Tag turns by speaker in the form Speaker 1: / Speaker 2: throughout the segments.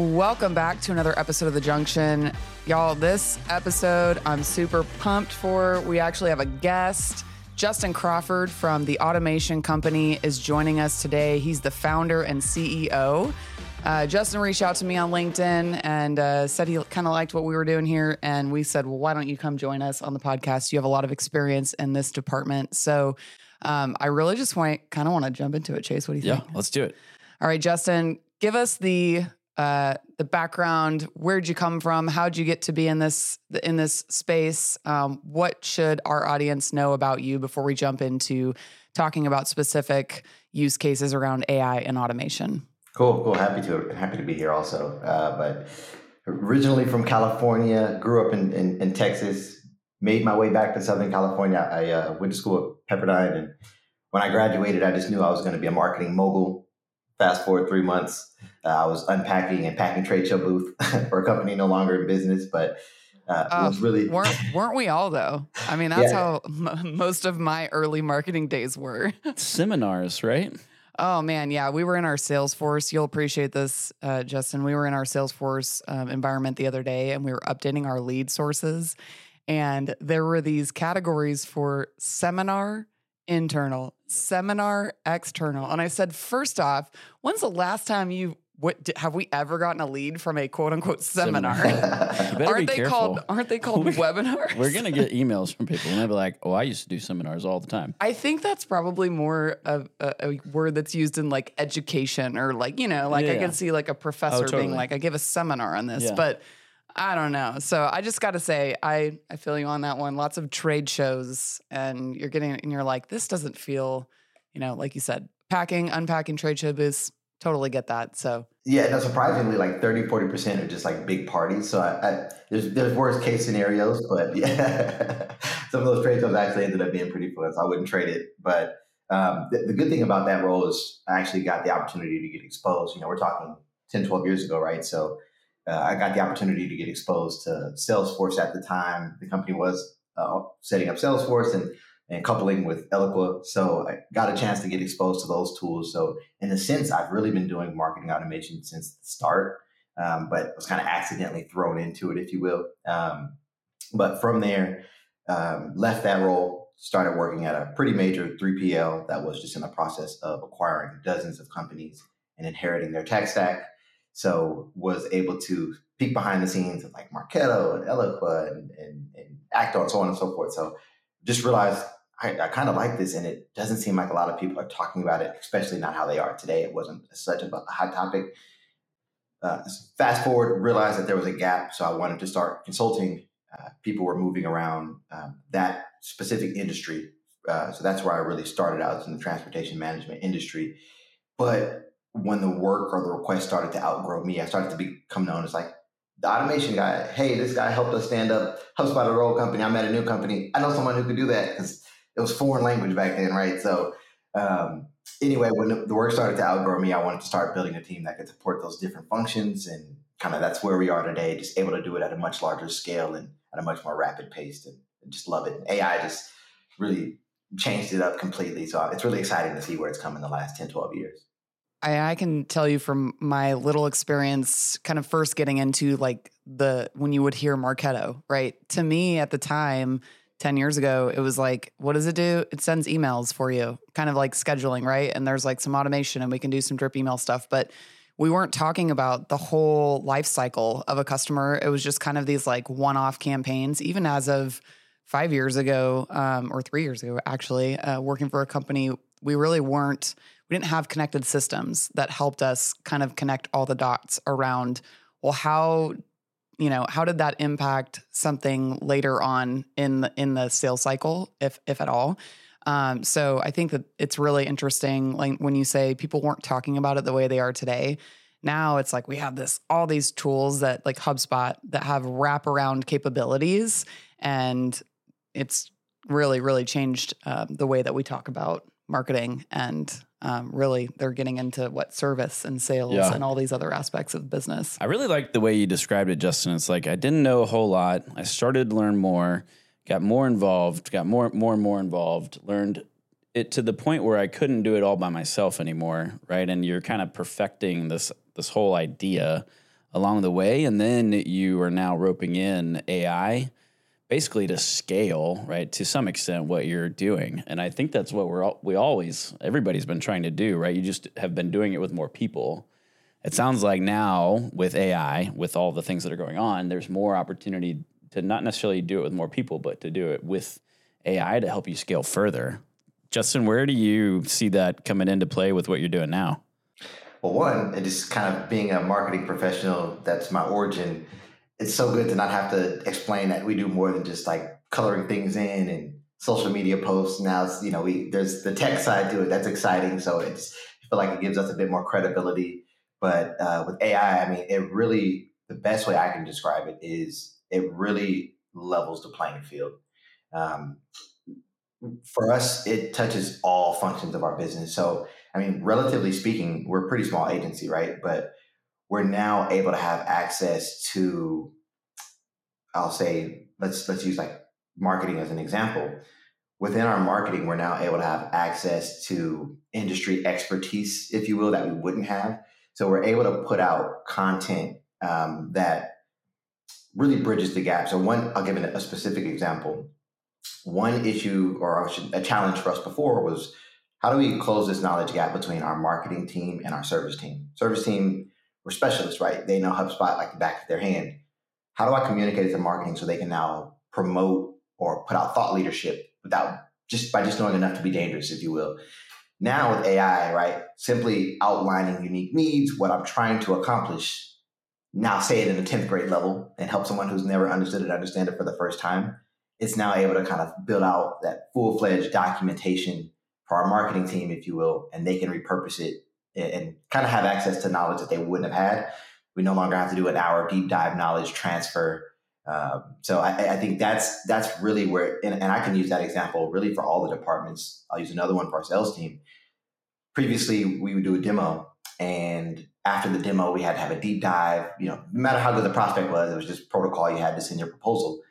Speaker 1: Welcome back to another episode of The Junction. Y'all, this episode I'm super pumped for. We actually have a guest. Justin Crawford from the Automation Company is joining us today. He's the founder and CEO. Uh, Justin reached out to me on LinkedIn and uh, said he kind of liked what we were doing here. And we said, well, why don't you come join us on the podcast? You have a lot of experience in this department. So um, I really just want kind of want to jump into it. Chase, what do you
Speaker 2: Yeah,
Speaker 1: think?
Speaker 2: Yeah, let's do it.
Speaker 1: All right, Justin, give us the uh, the background. Where'd you come from? How'd you get to be in this in this space? Um, what should our audience know about you before we jump into talking about specific use cases around AI and automation?
Speaker 3: Cool, cool. Happy to happy to be here also. Uh, but originally from California, grew up in, in, in Texas, made my way back to Southern California. I uh, went to school at Pepperdine, and when I graduated, I just knew I was going to be a marketing mogul. Fast forward three months, uh, I was unpacking and packing trade show booth for a company no longer in business, but uh, it was really
Speaker 1: weren't weren't we all though? I mean, that's
Speaker 3: Yeah.
Speaker 1: how m- most of my early marketing days were.
Speaker 2: Seminars, right?
Speaker 1: Oh man, yeah, we were in our Salesforce. You'll appreciate this, uh, Justin. We were in our Salesforce um, environment the other day, and we were updating our lead sources, and there were these categories for seminar, internal, seminar, external, and I said, first off, when's the last time you what have we ever gotten a lead from a quote unquote seminar? Aren't they
Speaker 2: careful.
Speaker 1: called Aren't they called
Speaker 2: We-
Speaker 1: webinars?
Speaker 2: We're gonna get emails from people, and they'll be like, "Oh, I used to do seminars all the time."
Speaker 1: I think that's probably more of a, a word that's used in like education or like, you know, like I
Speaker 2: Yeah.
Speaker 1: can see like a professor oh, being
Speaker 2: totally.
Speaker 1: like, I give a seminar on this,
Speaker 2: Yeah.
Speaker 1: but I don't know. So I just got to say, I, I feel you on that one. Lots of trade shows and you're getting, and you're like, this doesn't feel, you know, like you said, packing, unpacking trade show booths. Totally get that. So
Speaker 3: Yeah, no, surprisingly, like 30, 40% are just like big parties. So I, I, there's there's worst case scenarios, but yeah, some of those trade shows actually ended up being pretty fun. So I wouldn't trade it. But um, the, the good thing about that role is I actually got the opportunity to get exposed. You know, we're talking 10, 12 years ago, right? So uh, I got the opportunity to get exposed to Salesforce at the time. The company was uh, setting up Salesforce and and coupling with Eloqua. So I got a chance to get exposed to those tools. So in a sense, I've really been doing marketing automation since the start, um, but was kind of accidentally thrown into it, if you will. Um, but from there, um, left that role, started working at a pretty major 3PL that was just in the process of acquiring dozens of companies and inheriting their tech stack. So was able to peek behind the scenes of like Marketo and Eloqua and, and, and Act-On and so on and so forth. So just realized I, I kind of like this, and it doesn't seem like a lot of people are talking about it, especially not how they are today. It wasn't such a hot topic. Uh, fast forward, realized that there was a gap, so I wanted to start consulting. Uh, people were moving around um, that specific industry, uh, so that's where I really started out in the transportation management industry. But when the work or the request started to outgrow me, I started to become known as like the automation guy. Hey, this guy helped us stand up HubSpot a roll company. I'm at a new company. I know someone who could do that because it was foreign language back then, right? So um, anyway, when the, work started to outgrow me, I wanted to start building a team that could support those different functions, and kind of that's where we are today. Just able to do it at a much larger scale and at a much more rapid pace, and, and just love it. And AI just really changed it up completely. So it's really exciting to see where it's come in the last 10, 12 years.
Speaker 1: I, I can tell you from my little experience, kind of first getting into like the when you would hear Marketo, right? To me at the time, 10 years ago, it was like, what does it do? It sends emails for you, kind of like scheduling, right? And there's like some automation and we can do some drip email stuff. But we weren't talking about the whole life cycle of a customer. It was just kind of these like one off campaigns, even as of five years ago um, or three years ago, actually, uh, working for a company, we really weren't we didn't have connected systems that helped us kind of connect all the dots around well how you know how did that impact something later on in the in the sales cycle if if at all? Um, so i think that it's really interesting like when you say people weren't talking about it the way they are today now it's like we have this all these tools that like hubspot that have wraparound capabilities and it's really really changed um, the way that we talk about marketing and um, really they're getting into what service and sales
Speaker 2: Yeah.
Speaker 1: and all these other aspects of business.
Speaker 2: I really like the way you described it, Justin. It's like I didn't know a whole lot. I started to learn more, got more involved, got more, more and more involved. Learned it to the point where I couldn't do it all by myself anymore, right? And you're kind of perfecting this this whole idea along the way. And then you are now roping in AI basically to scale, right, to some extent what you're doing. And I think that's what we're all, we always everybody's been trying to do, right? You just have been doing it with more people. It sounds like now with AI, with all the things that are going on, there's more opportunity to not necessarily do it with more people, but to do it with AI to help you scale further. Justin, where do you see that coming into play with what you're doing now?
Speaker 3: Well, one, it just kind of being a marketing professional, that's my origin it's so good to not have to explain that we do more than just like coloring things in and social media posts. Now it's, you know, we there's the tech side to it. That's exciting. So it's I feel like it gives us a bit more credibility. But uh, with AI, I mean, it really the best way I can describe it is it really levels the playing field. Um, for us, it touches all functions of our business. So, I mean, relatively speaking, we're a pretty small agency, right? But we're now able to have access to I'll say let's let's use like marketing as an example. Within our marketing, we're now able to have access to industry expertise, if you will, that we wouldn't have. So we're able to put out content um, that really bridges the gap. So one, I'll give a specific example. One issue or a challenge for us before was how do we close this knowledge gap between our marketing team and our service team? Service team we're specialists, right? They know HubSpot like the back of their hand. How do I communicate it to marketing so they can now promote or put out thought leadership without just by just knowing enough to be dangerous, if you will? Now with AI, right? Simply outlining unique needs, what I'm trying to accomplish. Now say it in a 10th grade level and help someone who's never understood it understand it for the first time. It's now able to kind of build out that full fledged documentation for our marketing team, if you will, and they can repurpose it and kind of have access to knowledge that they wouldn't have had. We no longer have to do an hour deep dive knowledge transfer. Um, so I, I, think that's that's really where, and, and, I can use that example really for all the departments. I'll use another one for our sales team. Previously, we would do a demo, and after the demo, we had to have a deep dive. You know, no matter how good the prospect was, it was just protocol. You had to send your proposal.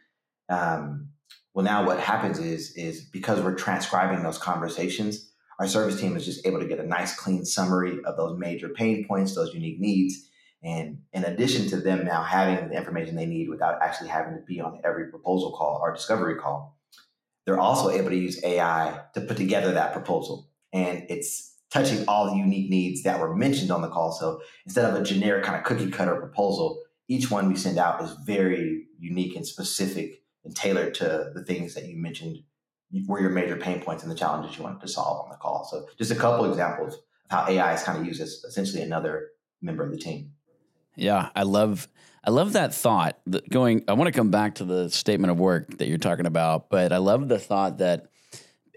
Speaker 3: Um, well, now what happens is is because we're transcribing those conversations our service team is just able to get a nice, clean summary of those major pain points, those unique needs. And in addition to them now having the information they need without actually having to be on every proposal call or discovery call, they're also able to use AI to put together that proposal. And it's touching all the unique needs that were mentioned on the call. So instead of a generic kind of cookie cutter proposal, each one we send out is very unique and specific and tailored to the things that you mentioned were your major pain points and the challenges you wanted to solve on the call. So just a couple examples of how AI is kind of used as essentially another member of the team.
Speaker 2: Yeah, I love I love that thought. That Going, I want to come back to the statement of work that you're talking about, but I love the thought that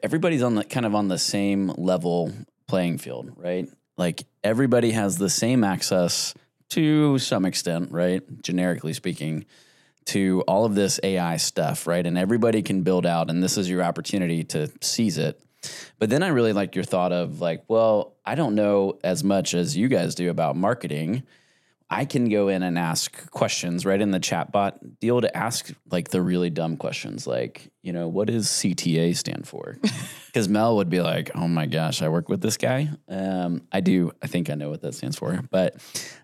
Speaker 2: everybody's on the kind of on the same level playing field, right? Like everybody has the same access to some extent, right? Generically speaking, to all of this AI stuff, right? And everybody can build out, and this is your opportunity to seize it. But then I really like your thought of like, well, I don't know as much as you guys do about marketing. I can go in and ask questions right in the chatbot deal to ask like the really dumb questions, like, you know, what does CTA stand for? Because Mel would be like, oh my gosh, I work with this guy. Um, I do. I think I know what that stands for. But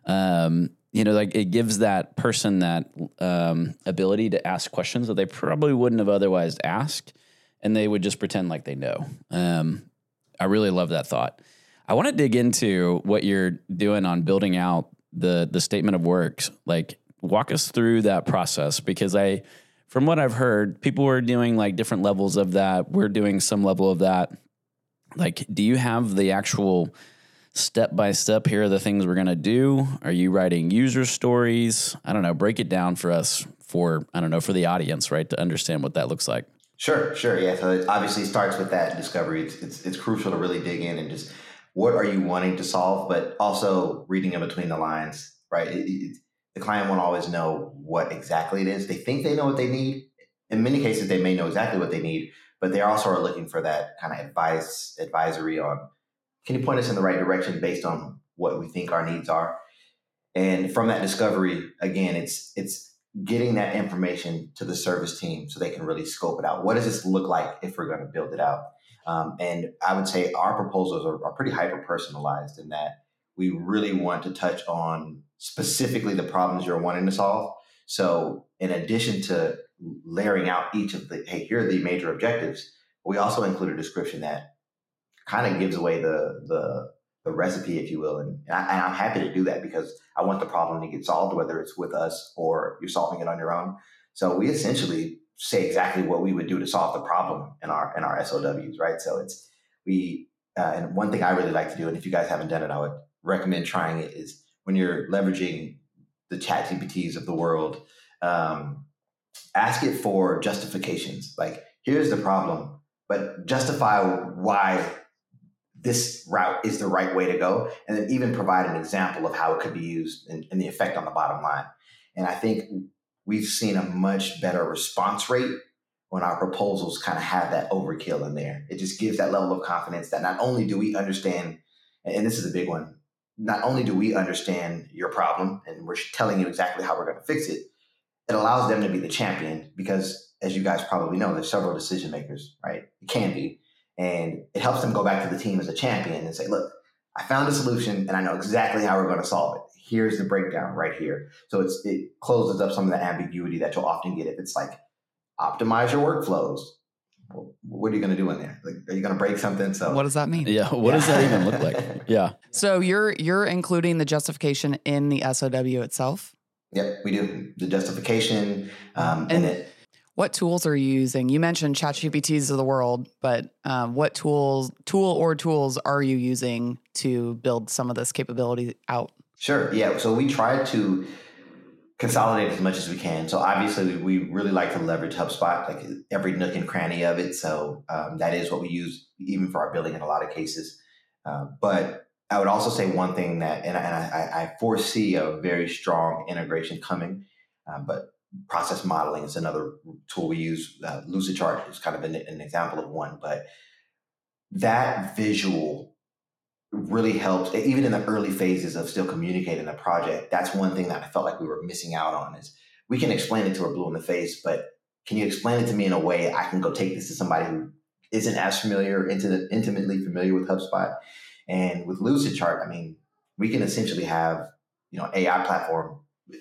Speaker 2: um, you know, like it gives that person that um, ability to ask questions that they probably wouldn't have otherwise asked, and they would just pretend like they know. Um, I really love that thought. I want to dig into what you're doing on building out the the statement of works. Like, walk us through that process because I, from what I've heard, people were doing like different levels of that. We're doing some level of that. Like, do you have the actual step by step here are the things we're going to do. Are you writing user stories? I don't know break it down for us for i don't know for the audience right to understand what that looks like.
Speaker 3: Sure sure yeah so it obviously starts with that discovery. It's, it's, it's crucial to really dig in and just what are you wanting to solve but also reading in between the lines right? It, it, the client won't always know what exactly it is. They think they know what they need. In many cases they may know exactly what they need but they also are looking for that kind of advice advisory on can you point us in the right direction based on what we think our needs are? And from that discovery, again, it's it's getting that information to the service team so they can really scope it out. What does this look like if we're going to build it out? Um, and I would say our proposals are, are pretty hyper personalized in that we really want to touch on specifically the problems you're wanting to solve. So, in addition to layering out each of the, hey, here are the major objectives, we also include a description that kind of gives away the the the recipe, if you will. And, I, am happy to do that because I want the problem to get solved, whether it's with us or you're solving it on your own. So we essentially say exactly what we would do to solve the problem in our in our SOWs, right? So it's we uh, and one thing I really like to do, and if you guys haven't done it, I would recommend trying it. Is when you're leveraging the Chat GPTs of the world, um, ask it for justifications. Like, here's the problem, but justify why this route is the right way to go, and then even provide an example of how it could be used and, and the effect on the bottom line. And I think we've seen a much better response rate when our proposals kind of have that overkill in there. It just gives that level of confidence that not only do we understand, and this is a big one, not only do we understand your problem and we're telling you exactly how we're going to fix it, it allows them to be the champion because, as you guys probably know, there's several decision makers, right? It can be. And it helps them go back to the team as a champion and say, look, I found a solution and I know exactly how we're going to solve it. Here's the breakdown right here. So it's it closes up some of the ambiguity that you'll often get if it's like optimize your workflows. Well, what are you going to do in there? Like, are you going to break something? So
Speaker 1: what does that mean?
Speaker 2: Yeah, what yeah. does that even look like? Yeah.
Speaker 1: So you're you're including the justification in the SOW itself.
Speaker 3: Yep, we do the justification, um, and, and it
Speaker 1: what tools are you using? You mentioned ChatGPTs of the world, but um, what tools, tool or tools, are you using to build some of this capability out?
Speaker 3: Sure. Yeah. So we try to consolidate as much as we can. So obviously, we really like to leverage HubSpot, like every nook and cranny of it. So um, that is what we use even for our building in a lot of cases. Uh, but I would also say one thing that, and I, and I, I foresee a very strong integration coming. Um, but process modeling is another tool we use. Uh, Lucidchart is kind of an, an example of one, but that visual really helps even in the early phases of still communicating the project that's one thing that i felt like we were missing out on is we can explain it to her blue in the face but can you explain it to me in a way i can go take this to somebody who isn't as familiar intimately familiar with hubspot and with lucidchart i mean we can essentially have you know ai platform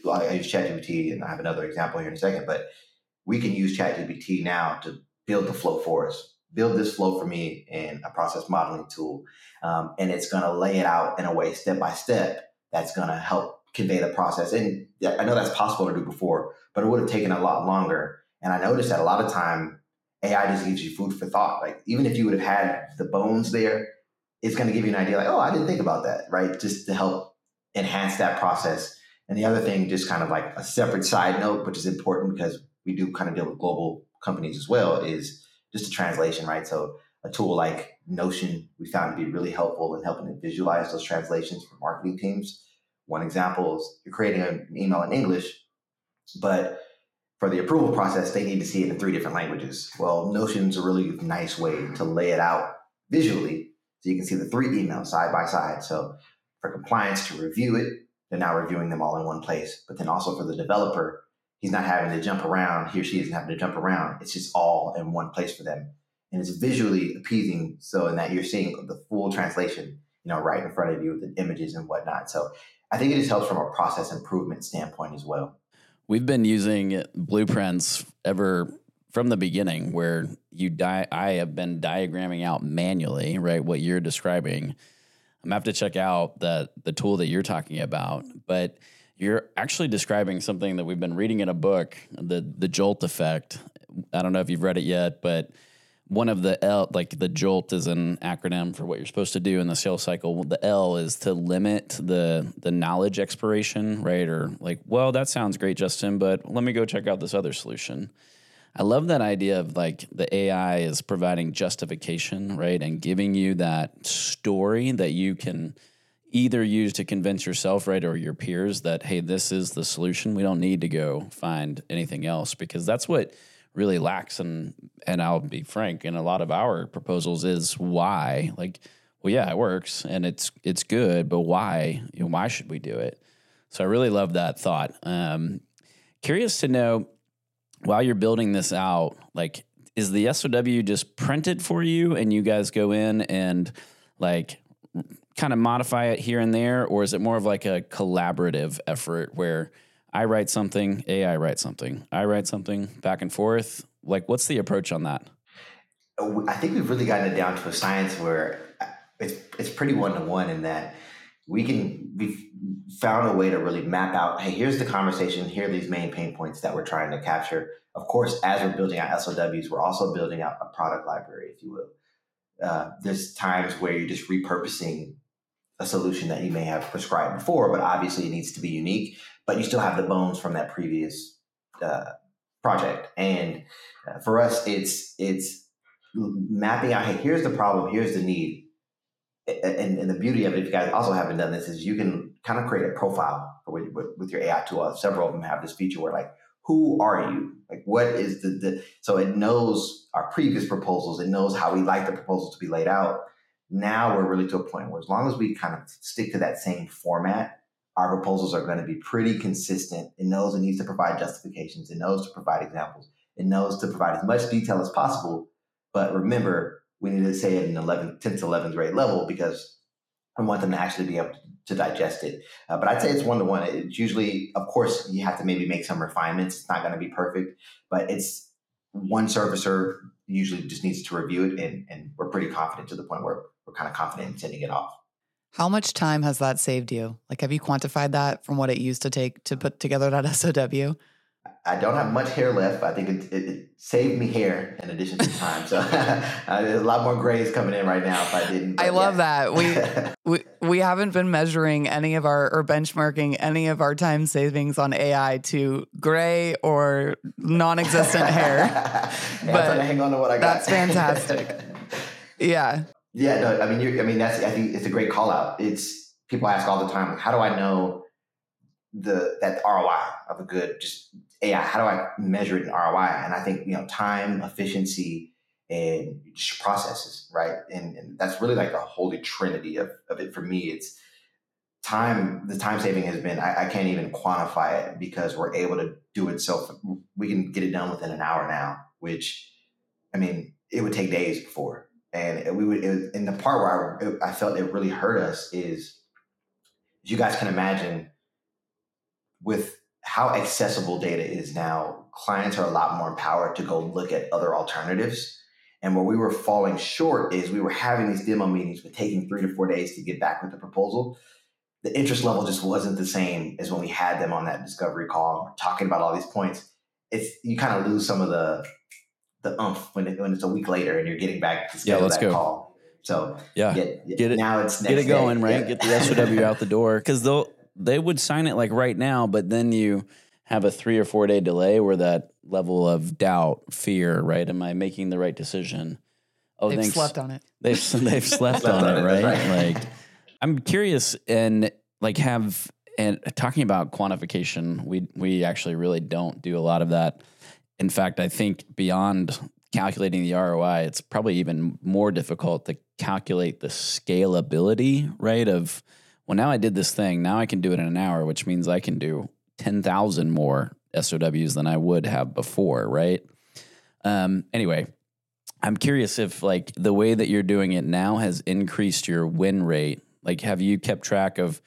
Speaker 3: I use ChatGPT, and I have another example here in a second, but we can use ChatGPT now to build the flow for us. Build this flow for me in a process modeling tool, um, and it's going to lay it out in a way step by step that's going to help convey the process. And I know that's possible to do before, but it would have taken a lot longer. And I noticed that a lot of time AI just gives you food for thought. Like even if you would have had the bones there, it's going to give you an idea like, oh, I didn't think about that, right? Just to help enhance that process and the other thing, just kind of like a separate side note, which is important because we do kind of deal with global companies as well, is just a translation, right? So a tool like Notion we found to be really helpful in helping to visualize those translations for marketing teams. One example is you're creating an email in English, but for the approval process, they need to see it in three different languages. Well, Notion's a really nice way to lay it out visually so you can see the three emails side by side. So for compliance to review it, they're now reviewing them all in one place. But then also for the developer, he's not having to jump around. He or she isn't having to jump around. It's just all in one place for them. And it's visually appeasing. So in that you're seeing the full translation, you know, right in front of you with the images and whatnot. So I think it just helps from a process improvement standpoint as well.
Speaker 2: We've been using blueprints ever from the beginning where you die I have been diagramming out manually, right, what you're describing I'm have to check out the the tool that you're talking about. But you're actually describing something that we've been reading in a book, the the jolt effect. I don't know if you've read it yet, but one of the L, like the jolt is an acronym for what you're supposed to do in the sales cycle. The L is to limit the the knowledge expiration, right? Or like, well, that sounds great, Justin, but let me go check out this other solution. I love that idea of like the AI is providing justification, right? And giving you that story that you can either use to convince yourself, right, or your peers that, hey, this is the solution. We don't need to go find anything else because that's what really lacks. And, and I'll be frank, in a lot of our proposals is why. Like, well, yeah, it works and it's it's good, but why? You know, why should we do it? So I really love that thought. Um, curious to know while you're building this out, like, is the SOW just printed for you and you guys go in and like kind of modify it here and there, or is it more of like a collaborative effort where I write something, AI writes something, I write something, back and forth? Like, what's the approach on that?
Speaker 3: I think we've really gotten it down to a science where it's it's pretty one to one in that we can we've found a way to really map out. Hey, here's the conversation. Here are these main pain points that we're trying to capture. Of course, as we're building out SOWs, we're also building out a product library, if you will. Uh, there's times where you're just repurposing a solution that you may have prescribed before, but obviously it needs to be unique. But you still have the bones from that previous uh, project. And uh, for us, it's it's mapping out. Hey, here's the problem. Here's the need. And, and the beauty of it, if you guys also haven't done this, is you can kind of create a profile with, with, with your AI tool. Several of them have this feature where like who are you? Like, what is the, the, so it knows our previous proposals, it knows how we like the proposals to be laid out. Now we're really to a point where as long as we kind of stick to that same format, our proposals are going to be pretty consistent. It knows it needs to provide justifications, it knows to provide examples, it knows to provide as much detail as possible. But remember, we need to say it in 11th, 10th, 11th grade level because I want them to actually be able to digest it. Uh, but I'd say it's one to one. It's usually, of course, you have to maybe make some refinements. It's not going to be perfect, but it's one servicer usually just needs to review it, and, and we're pretty confident to the point where we're kind of confident in sending it off.
Speaker 1: How much time has that saved you? Like, have you quantified that from what it used to take to put together that SOW?
Speaker 3: I don't have much hair left. But I think it, it, it saved me hair in addition to time. So uh, there's a lot more grays coming in right now if I didn't.
Speaker 1: I love yeah. that. We, we we haven't been measuring any of our or benchmarking any of our time savings on AI to gray or non-existent hair.
Speaker 3: yeah, but hang on to what I
Speaker 1: got. That's fantastic. yeah.
Speaker 3: Yeah. No, I mean, I mean, that's. I think it's a great call out. It's people ask all the time, like, how do I know the that ROI of a good just AI, how do I measure it in ROI? And I think, you know, time, efficiency, and processes, right? And, and that's really like the holy trinity of, of it for me. It's time, the time saving has been, I, I can't even quantify it because we're able to do it so we can get it done within an hour now, which, I mean, it would take days before. And we would, it, and the part where I, I felt it really hurt us is, you guys can imagine, with how accessible data is now, clients are a lot more empowered to go look at other alternatives. And where we were falling short is we were having these demo meetings, but taking three to four days to get back with the proposal. The interest level just wasn't the same as when we had them on that discovery call. We're talking about all these points. It's you kind of lose some of the the umph when, it, when it's a week later and you're getting back to schedule yeah, let's that go. call. So
Speaker 2: yeah, get, get it now. It's get it going, day. right? Yeah. Get the SOW out the door because they'll they would sign it like right now, but then you have a three or four day delay where that level of doubt, fear, right? Am I making the right decision?
Speaker 1: Oh, they've thanks. slept on it.
Speaker 2: They've they've slept on, it, right? right? Like, I'm curious and like have and talking about quantification, we we actually really don't do a lot of that. In fact, I think beyond calculating the ROI, it's probably even more difficult to calculate the scalability, right? Of well, now I did this thing. Now I can do it in an hour, which means I can do 10,000 more SOWs than I would have before, right? Um, anyway, I'm curious if like the way that you're doing it now has increased your win rate. Like, have you kept track of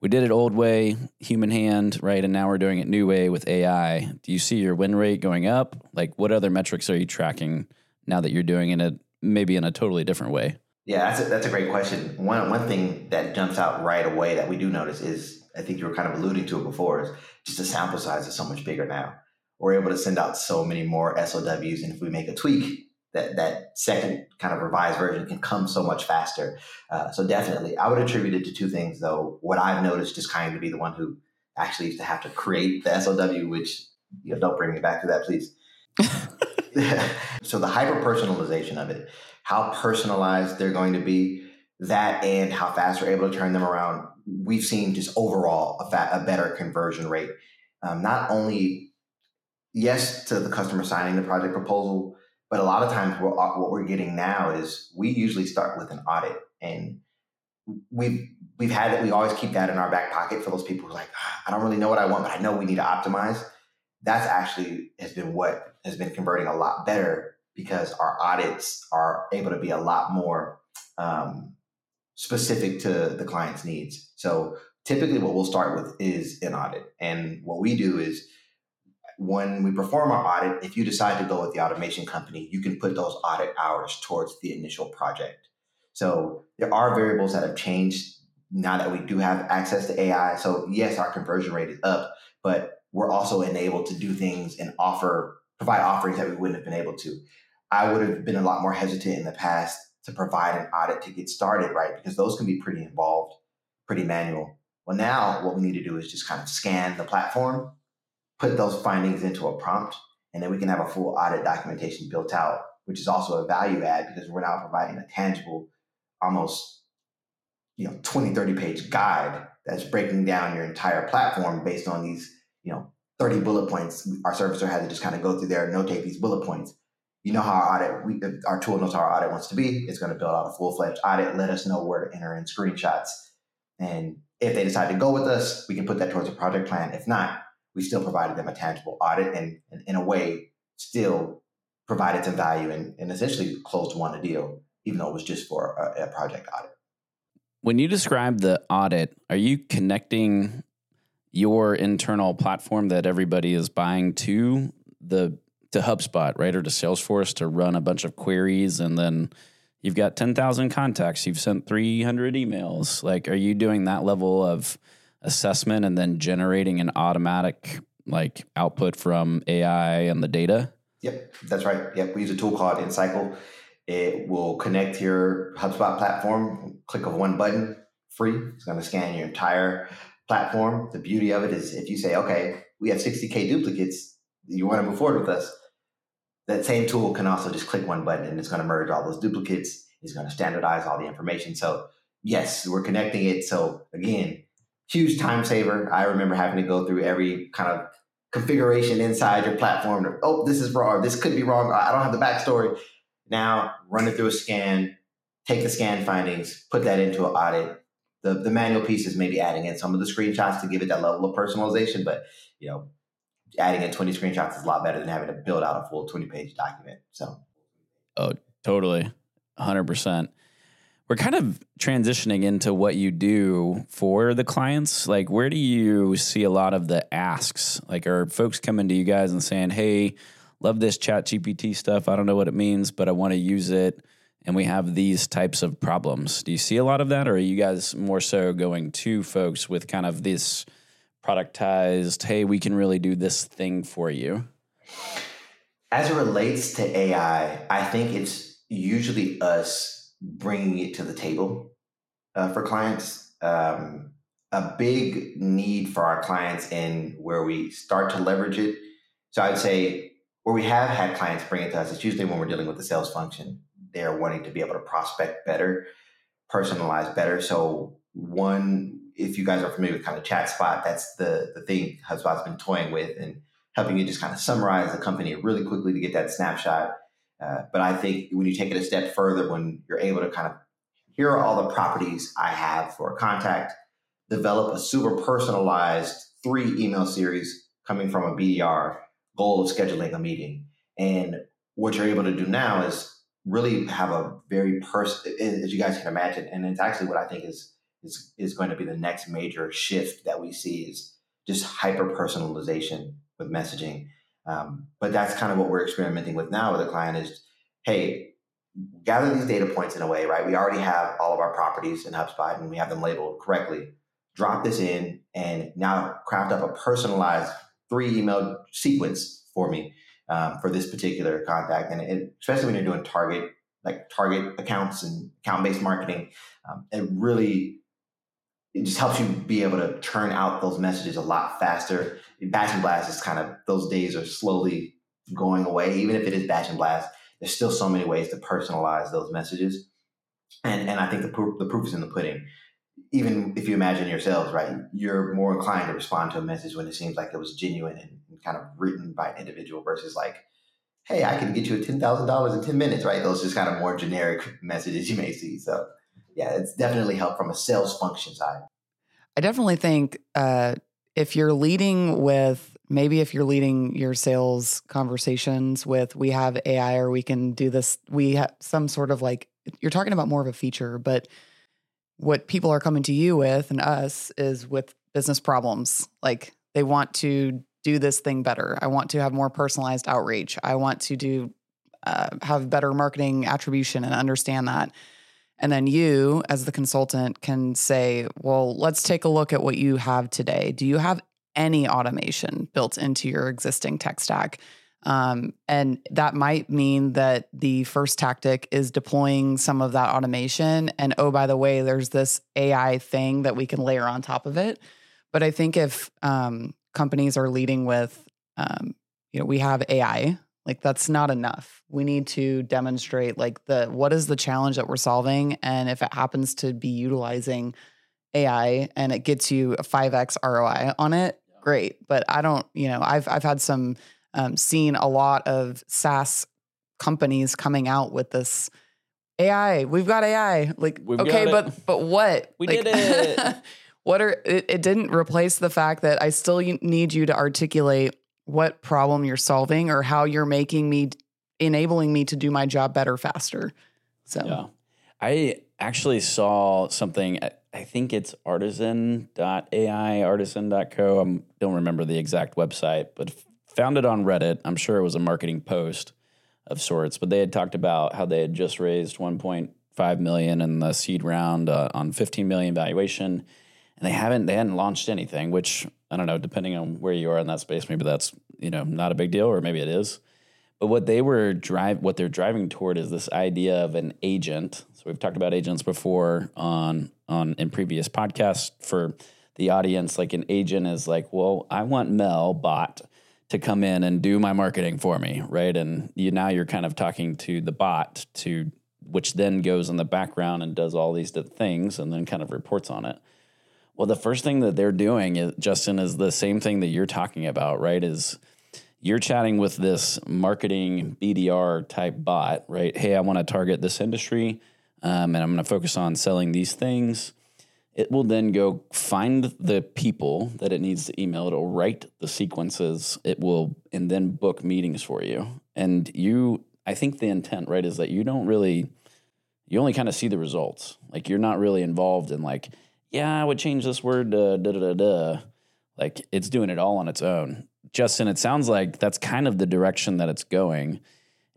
Speaker 2: we did it old way, human hand, right? And now we're doing it new way with AI. Do you see your win rate going up? Like, what other metrics are you tracking now that you're doing it maybe in a totally different way?
Speaker 3: Yeah, that's a, that's a great question. One one thing that jumps out right away that we do notice is I think you were kind of alluding to it before is just the sample size is so much bigger now. We're able to send out so many more SOWs, and if we make a tweak, that that second kind of revised version can come so much faster. Uh, so definitely, I would attribute it to two things though. What I've noticed, just kind of to be the one who actually used to have to create the SOW, which you know, don't bring me back to that, please. so the hyper personalization of it how personalized they're going to be, that and how fast we're able to turn them around. We've seen just overall a, fat, a better conversion rate. Um, not only, yes, to the customer signing the project proposal, but a lot of times what, what we're getting now is we usually start with an audit and we've we've had it we always keep that in our back pocket for those people who are like ah, i don't really know what i want but i know we need to optimize that's actually has been what has been converting a lot better because our audits are able to be a lot more um, specific to the client's needs. So typically what we'll start with is an audit. And what we do is when we perform our audit, if you decide to go with the automation company, you can put those audit hours towards the initial project. So there are variables that have changed now that we do have access to AI. So yes, our conversion rate is up, but we're also enabled to do things and offer provide offerings that we wouldn't have been able to. I would have been a lot more hesitant in the past to provide an audit to get started, right? Because those can be pretty involved, pretty manual. Well, now what we need to do is just kind of scan the platform, put those findings into a prompt, and then we can have a full audit documentation built out, which is also a value add because we're now providing a tangible, almost you know 20 30 page guide that's breaking down your entire platform based on these you know 30 bullet points our servicer had to just kind of go through there notate these bullet points. You know how our audit we, our tool knows how our audit wants to be. It's going to build out a full-fledged audit let us know where to enter in screenshots. And if they decide to go with us we can put that towards a project plan. If not we still provided them a tangible audit and, and in a way still provided some value and, and essentially closed one a deal even though it was just for a, a project audit.
Speaker 2: When you describe the audit, are you connecting your internal platform that everybody is buying to the to HubSpot, right, or to Salesforce to run a bunch of queries, and then you've got ten thousand contacts, you've sent three hundred emails. Like, are you doing that level of assessment and then generating an automatic like output from AI and the data?
Speaker 3: Yep, that's right. Yep, we use a tool called Insycle it will connect your HubSpot platform. Click of one button, free. It's going to scan your entire platform. The beauty of it is if you say, okay, we have 60K duplicates, you want to move forward with us, that same tool can also just click one button and it's going to merge all those duplicates. It's going to standardize all the information. So, yes, we're connecting it. So, again, huge time saver. I remember having to go through every kind of configuration inside your platform. oh, this is wrong. This could be wrong. I don't have the backstory. Now run it through a scan, take the scan findings, put that into an audit. The, the manual piece is maybe adding in some of the screenshots to give it that level of personalization, but you know, adding in 20 screenshots is a lot better than having to build out a full 20 page document. So
Speaker 2: Oh, totally. 100%. We're kind of transitioning into what you do for the clients. Like, where do you see a lot of the asks? Like, are folks coming to you guys and saying, hey, love this chat GPT stuff. I don't know what it means, but I want to use it. And we have these types of problems. Do you see a lot of that? Or are you guys more so going to folks with kind of this productized, hey, we can really do this thing for you?
Speaker 3: As it relates to AI, I think it's usually us bringing it to the table uh, for clients. Um, a big need for our clients and where we start to leverage it. So I'd say where we have had clients bring it to us, it's usually when we're dealing with the sales function. They're wanting to be able to prospect better, personalize better. So one, if you guys are familiar with kind of ChatSpot, that's the the thing HubSpot's been toying with and helping you just kind of summarize the company really quickly to get that snapshot. Uh, but I think when you take it a step further, when you're able to kind of here are all the properties I have for a contact, develop a super personalized three email series coming from a BDR goal of scheduling a meeting. And what you're able to do now is really have a very person, as you guys can imagine, and it's actually what I think is is is going to be the next major shift that we see is just hyper personalization with messaging. Um, but that's kind of what we're experimenting with now with a client is, hey, gather these data points in a way, right? We already have all of our properties in HubSpot and we have them labeled correctly. Drop this in and now craft up a personalized three email sequence for me um, for this particular contact. And it, especially when you're doing target, like target accounts and account based marketing, um, it really it just helps you be able to turn out those messages a lot faster. Batch and blast is kind of those days are slowly going away. Even if it is batch and blast, there's still so many ways to personalize those messages. And and I think the proof the proof is in the pudding even if you imagine yourselves, right, you're more inclined to respond to a message when it seems like it was genuine and, kind of written by an individual versus like, hey, I can get you a ten thousand dollars in ten minutes, right? Those just kind of more generic messages you may see. So yeah, it's definitely helped from a sales function side.
Speaker 1: I definitely think uh, if you're leading with maybe if you're leading your sales conversations with we have AI or we can do this, we have some sort of like you're talking about more of a feature, but what people are coming to you with and us is with business problems. Like they want to do this thing better. I want to have more personalized outreach. I want to do uh, have better marketing attribution and understand that. And then you, as the consultant, can say, well, let's take a look at what you have today. Do you have any automation built into your existing tech stack? Um, and that might mean that the first tactic is deploying some of that automation. And oh, by the way, there's this AI thing that we can layer on top of it. But I think if um, companies are leading with, um, you know, we have AI, like that's not enough. We need to demonstrate like the what is the challenge that we're solving, and if it happens to be utilizing AI and it gets you a five x ROI on it, great. But I don't, you know, I've I've had some um, seen a lot of SaaS companies coming out with this AI. We've got AI. Like,
Speaker 2: We've
Speaker 1: okay, but but what?
Speaker 2: We
Speaker 1: Like,
Speaker 2: did it.
Speaker 1: what are it, it didn't replace the fact that I still need you to articulate what problem you're solving or how you're making me enabling me to do my job better faster. So
Speaker 2: Yeah. I actually saw something, I- think it's artisan.ai, artisan.co. I don't remember the exact website, but found it on Reddit. I'm sure it was a marketing post of sorts, but they had talked about how they had just raised 1.5 million in the seed round uh, on 15 million valuation. And they haven't they hadn't launched anything, which I don't know, depending on where you are in that space, maybe that's, you know, not a big deal or maybe it is. But what they were drive what they're driving toward is this idea of an agent. So we've talked about agents before on on in previous podcasts for the audience. Like an agent is like, well, I want Mel bot to come in and do my marketing for me, right? And you now you're kind of talking to the bot to which then goes in the background and does all these things and then kind of reports on it. Well, the first thing that they're doing, is, Justin, is the same thing that you're talking about, right? Is you're chatting with this marketing BDR type bot, right? Hey, I want to target this industry um, and I'm going to focus on selling these things. It will then go find the people that it needs to email. It'll write the sequences. It will, and then book meetings for you. And you, I think the intent, right, is that you don't really, you only kind of see the results. Like you're not really involved in like, yeah, I would change this word da da da da. Like it's doing it all on its own. Justin, it sounds like that's kind of the direction that it's going.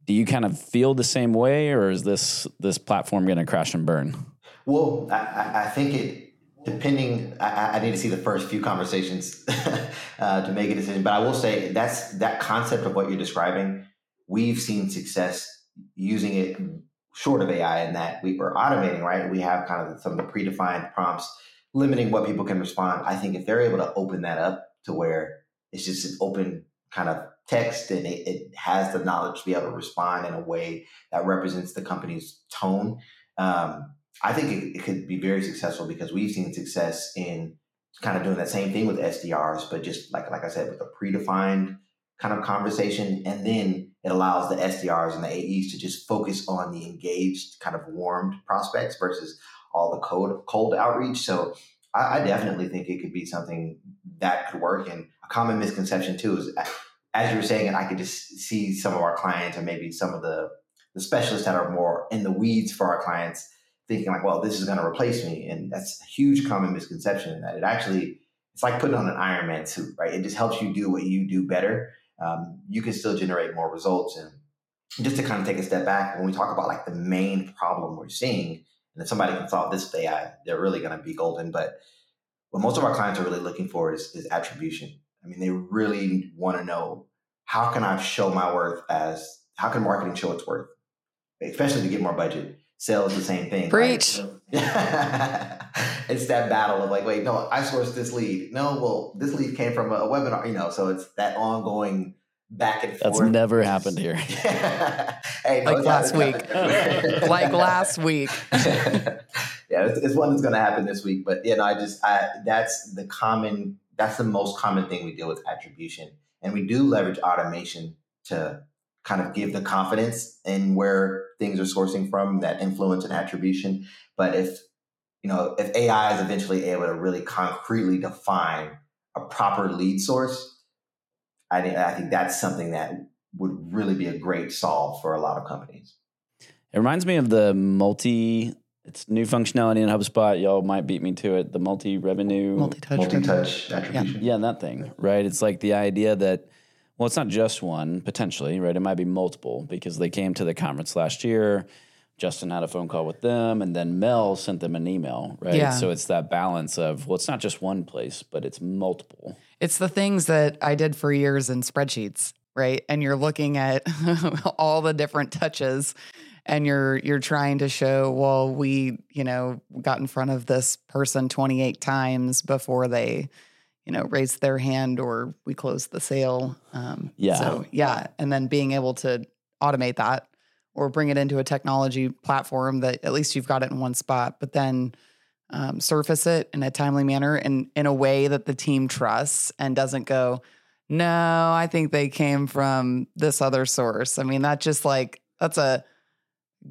Speaker 2: Do you kind of feel the same way, or is this this platform going to crash and burn?
Speaker 3: Well, I- I think it, depending, I- I, need to see the first few conversations uh, to make a decision. But I will say that's that concept of what you're describing. We've seen success using it short of AI in that we were automating, right? We have kind of some of the predefined prompts limiting what people can respond. I think if they're able to open that up to where it's just an open kind of text and it, it has the knowledge to be able to respond in a way that represents the company's tone. Um, I think it, it could be very successful because we've seen success in kind of doing that same thing with SDRs, but just like like I said, with a predefined kind of conversation, and then it allows the SDRs and the AEs to just focus on the engaged, kind of warmed prospects versus all the cold cold outreach. So I, I definitely think it could be something that could work. And a common misconception too is, as you were saying, and I could just see some of our clients or maybe some of the the specialists that are more in the weeds for our clients thinking like, well, this is going to replace me, and that's a huge common misconception that it actually it's like putting on an Iron Man suit, right? It just helps you do what you do better. Um, you can still generate more results, and just to kind of take a step back, when we talk about like the main problem we're seeing, and if somebody can solve this with AI, they're really going to be golden. But what most of our clients are really looking for is, is attribution. I mean, they really want to know how can I show my worth as how can marketing show its worth, especially to get more budget. Sales the same thing.
Speaker 1: Preach.
Speaker 3: Right? it's that battle of like, wait, no, I sourced this lead. No, well, this lead came from a, a webinar, you know. So it's that ongoing back and forth.
Speaker 2: That's
Speaker 3: forth.
Speaker 2: never happened here.
Speaker 3: hey, no,
Speaker 1: Like
Speaker 3: it's
Speaker 1: last
Speaker 3: happened.
Speaker 1: week. like last week.
Speaker 3: yeah, it's, it's one that's going to happen this week. But you know, I just I, that's the common. That's the most common thing we deal with attribution, and we do leverage automation to kind of give the confidence in where things are sourcing from, that influence and attribution. But if you know, if AI is eventually able to really concretely define a proper lead source, I think I think that's something that would really be a great solve for a lot of companies.
Speaker 2: It reminds me of the multi It's new functionality in HubSpot. Y'all might beat me to it. The multi-revenue,
Speaker 1: Multi-touch.
Speaker 3: Multi-touch attribution.
Speaker 2: yeah, that thing, right? It's like the idea that, well, it's not just one potentially, right? It might be multiple because they came to the conference last year. Justin had a phone call with them, and then Mel sent them an email, right?
Speaker 1: Yeah.
Speaker 2: So it's that balance of, well, it's not just one place, but it's multiple.
Speaker 1: It's the things that I did for years in spreadsheets, right? And you're looking at all the different touches and you're you're trying to show, well, we, you know, got in front of this person 28 times before they, you know, raise their hand or we close the sale. Um,
Speaker 2: Yeah.
Speaker 1: So yeah, and then being able to automate that or bring it into a technology platform that at least you've got it in one spot, but then um, surface it in a timely manner and in a way that the team trusts and doesn't go, no, I think they came from this other source. I mean, that just like that's a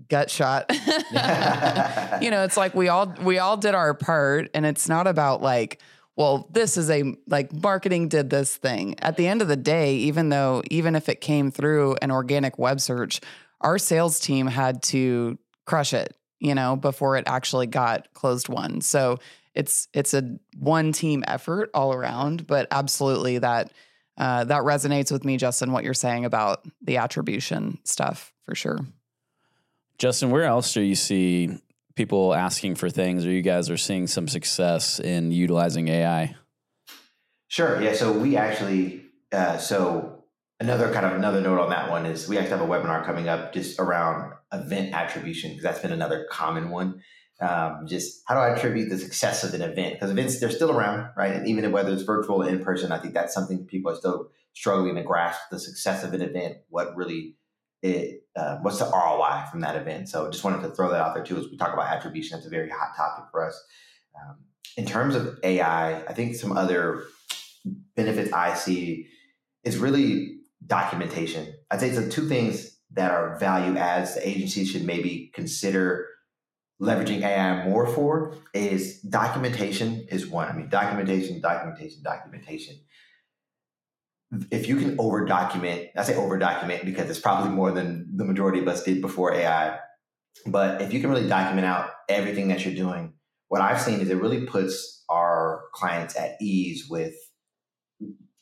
Speaker 1: gut shot. you know, it's like we all we all did our part, and it's not about like, well, this is a like marketing did this thing. At the end of the day, even though even if it came through an organic web search, our sales team had to crush it, you know, before it actually got closed won. So it's it's a one team effort all around, but absolutely that uh, that resonates with me, Justin. What you're saying about the attribution stuff for sure.
Speaker 2: Justin, where else do you see people asking for things, or you guys are seeing some success in utilizing AI?
Speaker 3: Sure. Yeah. So we actually, uh, so another kind of another note on that one is we actually have a webinar coming up just around event attribution because that's been another common one. Um, just how do I attribute the success of an event? Because events they're still around, right? And even whether it's virtual or in person, I think that's something people are still struggling to grasp the success of an event. What really it uh, what's the ROI from that event? So just wanted to throw that out there too as we talk about attribution. That's a very hot topic for us. Um, in terms of AI, I think some other benefits I see is really documentation. I'd say it's the two things that are value adds the agency should maybe consider leveraging AI more for is documentation is one. I mean, documentation, documentation, documentation. If you can over document, I say over document because it's probably more than the majority of us did before AI. But if you can really document out everything that you're doing, what I've seen is it really puts our clients at ease with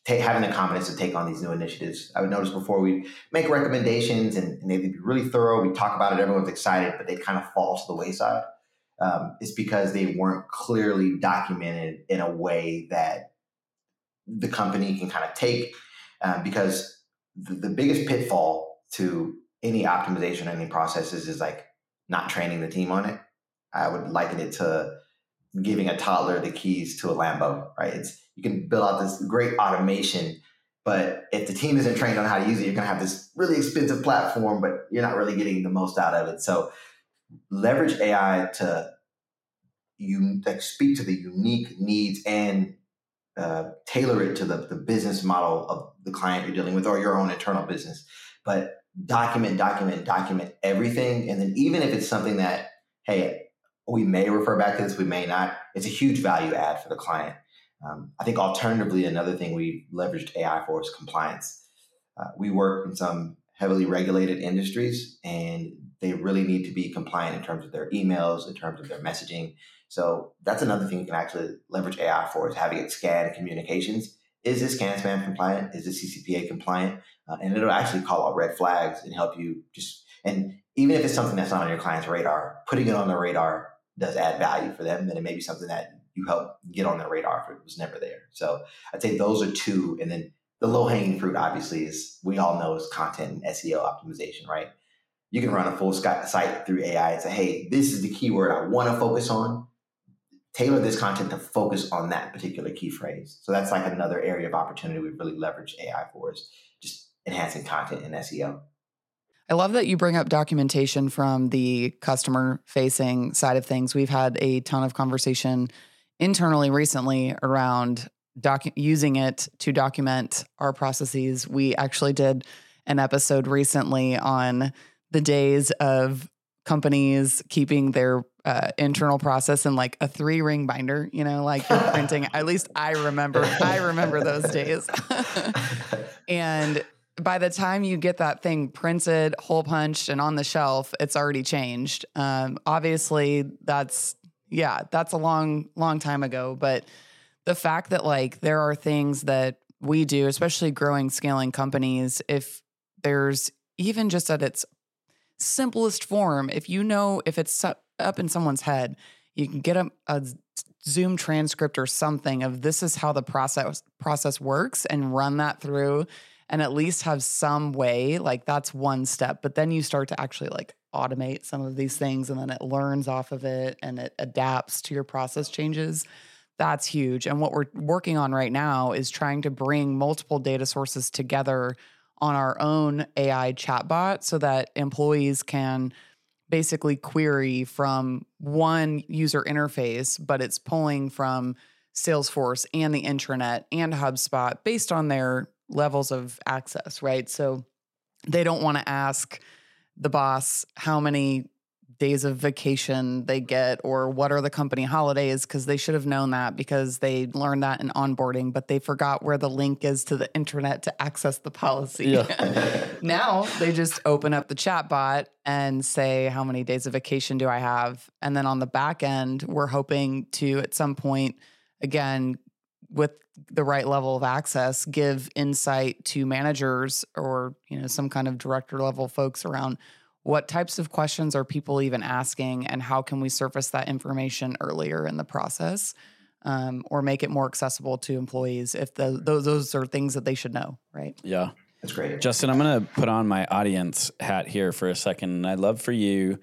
Speaker 3: having the confidence to take on these new initiatives. I would notice before we make recommendations and, and they'd be really thorough. We talk about it, everyone's excited, but they kind of fall to the wayside. Um, it's because they weren't clearly documented in a way that the company can kind of take. Um, because the, the biggest pitfall to any optimization any processes is like not training the team on it. I would liken it to giving a toddler the keys to a Lambo, right? It's you can build out this great automation, but if the team isn't trained on how to use it, you're going to have this really expensive platform, but you're not really getting the most out of it. So leverage AI to you like speak to the unique needs and uh, tailor it to the, the business model of the client you're dealing with or your own internal business. But document, document, document everything. And then even if it's something that, hey, we may refer back to this, we may not, it's a huge value add for the client. Um, I think alternatively, another thing we leveraged AI for is compliance. Uh, we work in some heavily regulated industries and they really need to be compliant in terms of their emails, in terms of their messaging. So that's another thing you can actually leverage AI for is having it scan communications. Is this CAN spam compliant? Is this CCPA compliant? Uh, and it'll actually call out red flags and help you just, and even if it's something that's not on your client's radar, putting it on their radar does add value for them. And it may be something that you help get on their radar if it was never there. So I'd say those are two. And then the low hanging fruit, obviously, is we all know is content and SEO optimization, right? You can run a full site through AI and say, hey, this is the keyword I want to focus on. Tailor this content to focus on that particular key phrase. So that's like another area of opportunity we've really leveraged AI for is just enhancing content in SEO.
Speaker 1: I love that you bring up documentation from the customer facing side of things. We've had a ton of conversation internally recently around docu- using it to document our processes. We actually did an episode recently on the days of companies keeping their uh, internal process in like a three ring binder, you know, like you're printing. At least I remember, I remember those days. and by the time you get that thing printed, hole punched, and on the shelf, it's already changed. Um, obviously, that's yeah, that's a long, long time ago. But the fact that like there are things that we do, especially growing, scaling companies, if there's even just at its simplest form, if you know if it's up in someone's head, you can get a, a Zoom transcript or something of this is how the process process works and run that through and at least have some way like that's one step but then you start to actually like automate some of these things and then it learns off of it and it adapts to your process changes. That's huge and what we're working on right now is trying to bring multiple data sources together on our own AI chatbot so that employees can basically query from one user interface, but it's pulling from Salesforce and the intranet and HubSpot based on their levels of access, right? So they don't want to ask the boss how many days of vacation they get or what are the company holidays because they should have known that because they learned that in onboarding but they forgot where the link is to the internet to access the policy yeah. now they just open up the chat bot and say how many days of vacation do i have and then on the back end we're hoping to at some point again with the right level of access give insight to managers or you know some kind of director level folks around what types of questions are people even asking and how can we surface that information earlier in the process um, or make it more accessible to employees if the, those, those are things that they should know right?
Speaker 2: Yeah.
Speaker 3: That's great.
Speaker 2: Justin i'm going to put on my audience hat here for a second and i'd love for you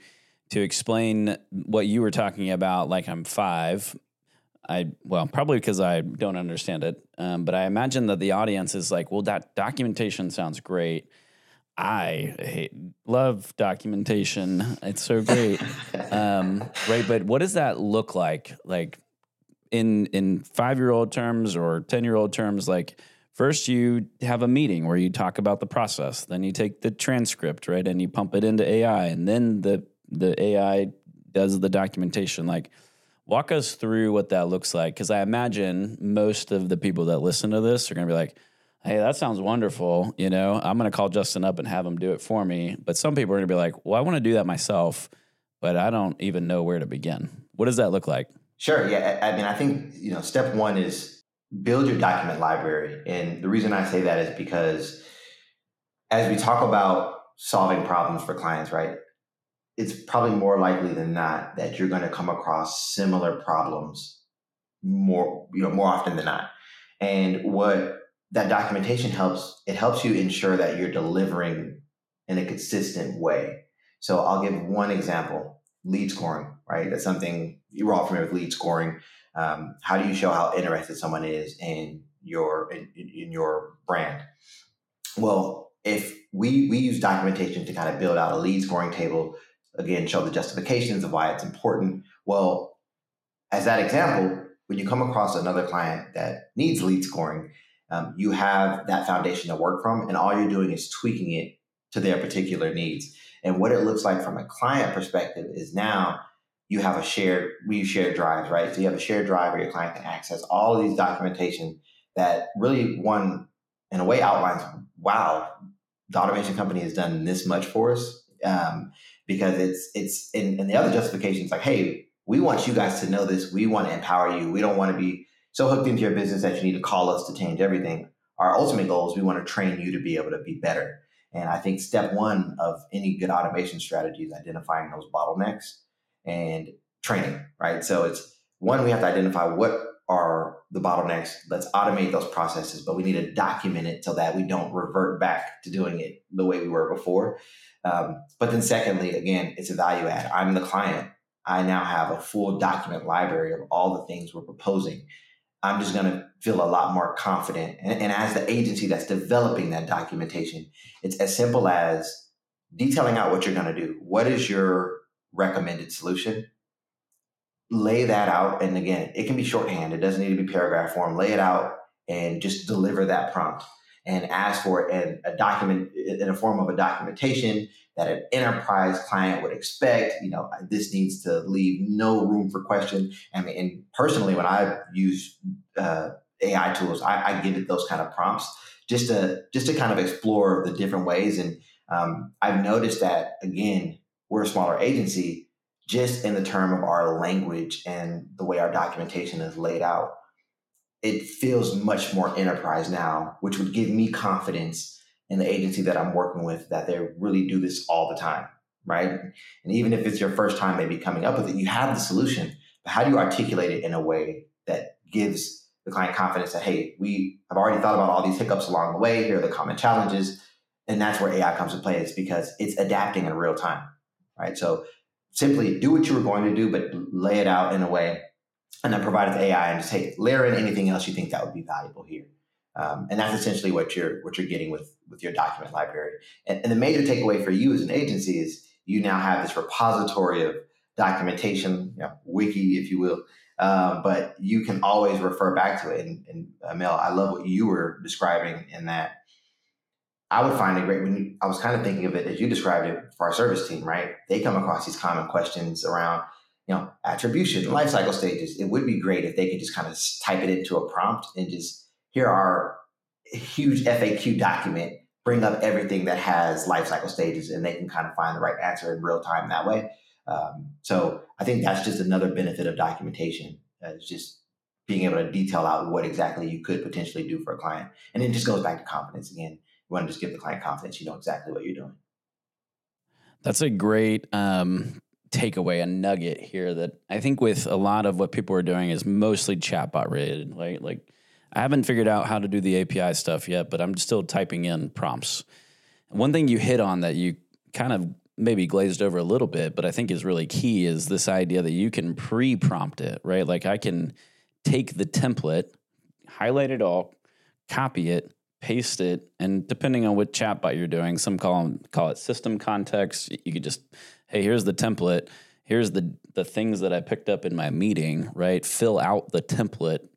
Speaker 2: to explain what you were talking about like i'm five. I well probably because I don't understand it, um, but I imagine that the audience is like, well, that documentation sounds great. I hate, love documentation. It's so great, um, right? But what does that look like? Like in in five year old terms or ten year old terms? Like first you have a meeting where you talk about the process, then you take the transcript, right, and you pump it into AI, and then the the AI does the documentation. Like walk us through what that looks like, because I imagine most of the people that listen to this are going to be like hey, that sounds wonderful. You know, I'm going to call Justin up and have him do it for me. But some people are going to be like, well, I want to do that myself, but I don't even know where to begin. What does that look like?
Speaker 3: Sure. Yeah. I mean, I think, you know, step one is build your document library. And the reason I say that is because as we talk about solving problems for clients, right? It's probably more likely than not that you're going to come across similar problems more, you know, more often than not. And what that documentation helps it helps you ensure that you're delivering in a consistent way. So i'll give one example lead scoring right? That's something you're all familiar with lead scoring. Um, how do you show how interested someone is in your in, in your brand? Well if we we use documentation to kind of build out a lead scoring table again show the justifications of why it's important. Well as that example when you come across another client that needs lead scoring um, you have that foundation to work from, and all you're doing is tweaking it to their particular needs. And what it looks like from a client perspective is now you have a shared, we share drives, right? So you have a shared drive where your client can access all of these documentation that really, one, in a way, outlines, wow, the automation company has done this much for us. Um, because it's, it's, in, and the other justification is like, hey, we want you guys to know this. We want to empower you. We don't want to be so hooked into your business that you need to call us to change everything. Our ultimate goal is we want to train you to be able to be better. And I think step one of any good automation strategy is identifying those bottlenecks and training, right? So it's one, we have to identify what are the bottlenecks. Let's automate those processes, but we need to document it so that we don't revert back to doing it the way we were before. Um, but then, secondly, again, it's a value add. I'm the client. I now have a full document library of all the things we're proposing. I'm just going to feel a lot more confident. And, and, as the agency that's developing that documentation, it's as simple as detailing out what you're going to do. What is your recommended solution? Lay that out. And again, it can be shorthand, it doesn't need to be paragraph form. Lay it out and just deliver that prompt and ask for in a document in a form of a documentation that an enterprise client would expect. You know, this needs to leave no room for question. I mean, and personally, when I use uh, AI tools, I, I give it those kind of prompts just to just to kind of explore the different ways. And um, I've noticed that again, we're a smaller agency, just in the term of our language and the way our documentation is laid out. It feels much more enterprise now, which would give me confidence in the agency that I'm working with that they really do this all the time, right? And even if it's your first time maybe coming up with it, you have the solution. But how do you articulate it in a way that gives the client confidence that, hey, we have already thought about all these hiccups along the way. Here are the common challenges. And that's where AI comes to play is because it's adapting in real time, right? So simply do what you were going to do, but lay it out in a way and then provide it to AI and just, hey, layer in anything else you think that would be valuable here. Um, and that's essentially what you're what you're getting with with your document library. And, and the major takeaway for you as an agency is you now have this repository of documentation, you know, wiki, if you will, um, but you can always refer back to it. And, and uh, Mel, I love what you were describing in that. I would find it great when you, I was kind of thinking of it as you described it for our service team, right? They come across these common questions around, you know, attribution, life cycle stages. It would be great if they could just kind of type it into a prompt and just here are huge FAQ document, bring up everything that has life cycle stages, and they can kind of find the right answer in real time that way. Um, so I think that's just another benefit of documentation. Uh, it's just being able to detail out what exactly you could potentially do for a client. And it just goes back to confidence again. You want to just give the client confidence you know exactly what you're doing.
Speaker 2: That's a great um, takeaway, a nugget here that I think with a lot of what people are doing is mostly chatbot related. Right? Like I haven't figured out how to do the API stuff yet, but I'm still typing in prompts. One thing you hit on that you kind of maybe glazed over a little bit, but I think is really key is this idea that you can pre prompt it, right? Like I can take the template, highlight it all, copy it, paste it, and depending on what chatbot you're doing, some call them, call it system context. You could just, hey, here's the template. Here's the the things that I picked up in my meeting, right? Fill out the template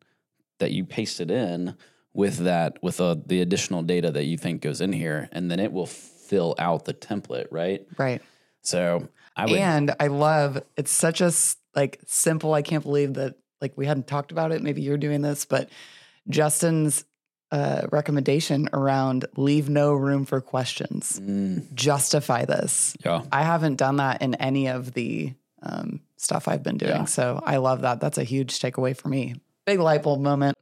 Speaker 2: that you pasted in with that with uh, the additional data that you think goes in here, and then it will fill out the template, right?
Speaker 1: Right.
Speaker 2: So I would,
Speaker 1: and I love it's such a like simple. I can't believe that like we hadn't talked about it. Maybe you're doing this, but Justin's uh, recommendation around leave no room for questions.
Speaker 2: Mm.
Speaker 1: Justify this.
Speaker 2: Yeah.
Speaker 1: I haven't done that in any of the um, stuff I've been doing.
Speaker 2: Yeah.
Speaker 1: So I love that. That's a huge takeaway for me. Big light bulb moment.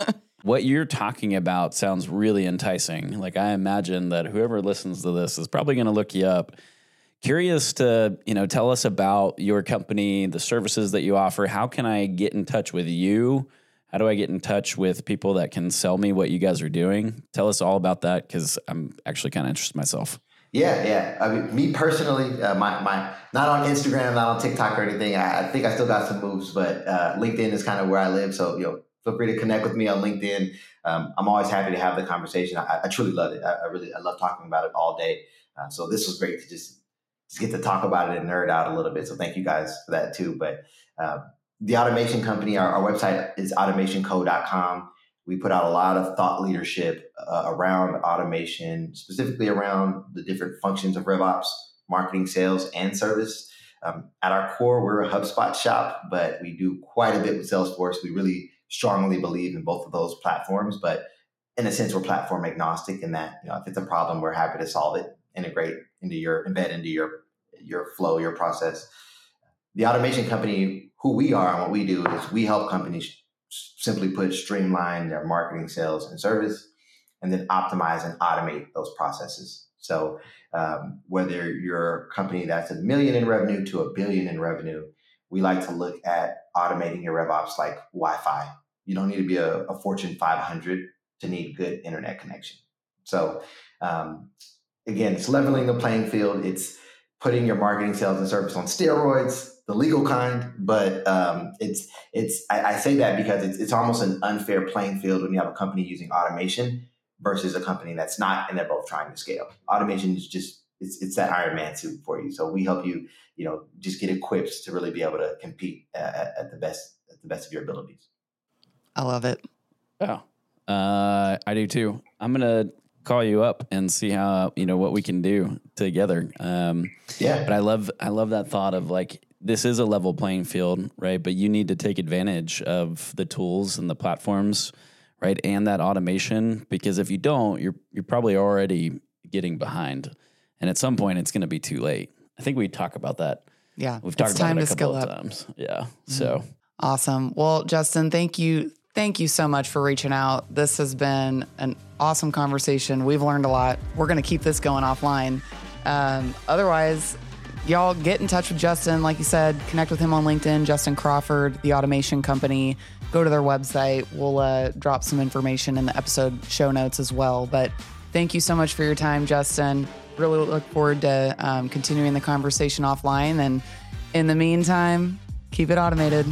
Speaker 2: what you're talking about sounds really enticing. Like I imagine that whoever listens to this is probably going to look you up. Curious to, you know, tell us about your company, the services that you offer. How can I get in touch with you? How do I get in touch with people that can sell me what you guys are doing? Tell us all about that because I'm actually kind of interested myself.
Speaker 3: Yeah, yeah. I mean, me personally, uh, my my not on Instagram, not on TikTok or anything. I, I think I still got some moves, but uh, LinkedIn is kind of where I live. So you know, feel free to connect with me on LinkedIn. Um, I'm always happy to have the conversation. I, I truly love it. I, I, really, I love talking about it all day. Uh, so this was great to just, just get to talk about it and nerd out a little bit. So thank you guys for that too. But uh, the automation company, our, our website is automationco.com. We put out a lot of thought leadership uh, around automation, specifically around the different functions of RevOps, marketing, sales, and service. Um, at our core, we're a HubSpot shop, but we do quite a bit with Salesforce. We really strongly believe in both of those platforms, but in a sense, we're platform agnostic in that, you know, if it's a problem, we're happy to solve it, integrate into your, embed into your, your flow, your process. The automation company, who we are and what we do is we help companies simply put, streamline their marketing, sales, and service, and then optimize and automate those processes. So um, whether you're a company that's a million in revenue to a billion in revenue, we like to look at automating your RevOps like Wi-Fi. You don't need to be a, a Fortune 500 to need good internet connection. So um, again, it's leveling the playing field. It's putting your marketing, sales, and service on steroids, the legal kind. But um, it's it's I, I, say that because it's it's almost an unfair playing field when you have a company using automation versus a company that's not, and they're both trying to scale. Automation is just it's it's that Iron Man suit for you. So we help you, you know, just get equipped to really be able to compete at, at the best at the best of your abilities.
Speaker 1: I love it.
Speaker 2: Yeah, uh, I do too. I'm gonna call you up and see how you know what we can do together. Um,
Speaker 3: yeah,
Speaker 2: but I love I love that thought of like this is a level playing field, right? But you need to take advantage of the tools and the platforms right? And that automation, because if you don't, you're you're probably already getting behind, and at some point, it's going to be too late. I think we talk about that.
Speaker 1: Yeah,
Speaker 2: We've talked about it a couple of
Speaker 1: up. Mm-hmm.
Speaker 2: times. Yeah. So
Speaker 1: Awesome. Well, Justin, thank you. Thank you so much for reaching out. This has been an awesome conversation. We've learned a lot. We're going to keep this going offline. Um, otherwise, y'all get in touch with Justin. Like you said, connect with him on LinkedIn, Justin Crawford, the automation company. Go to their website. We'll uh, drop some information in the episode show notes as well. But thank you so much for your time, Justin. Really look forward to um, continuing the conversation offline. And in the meantime, keep it automated.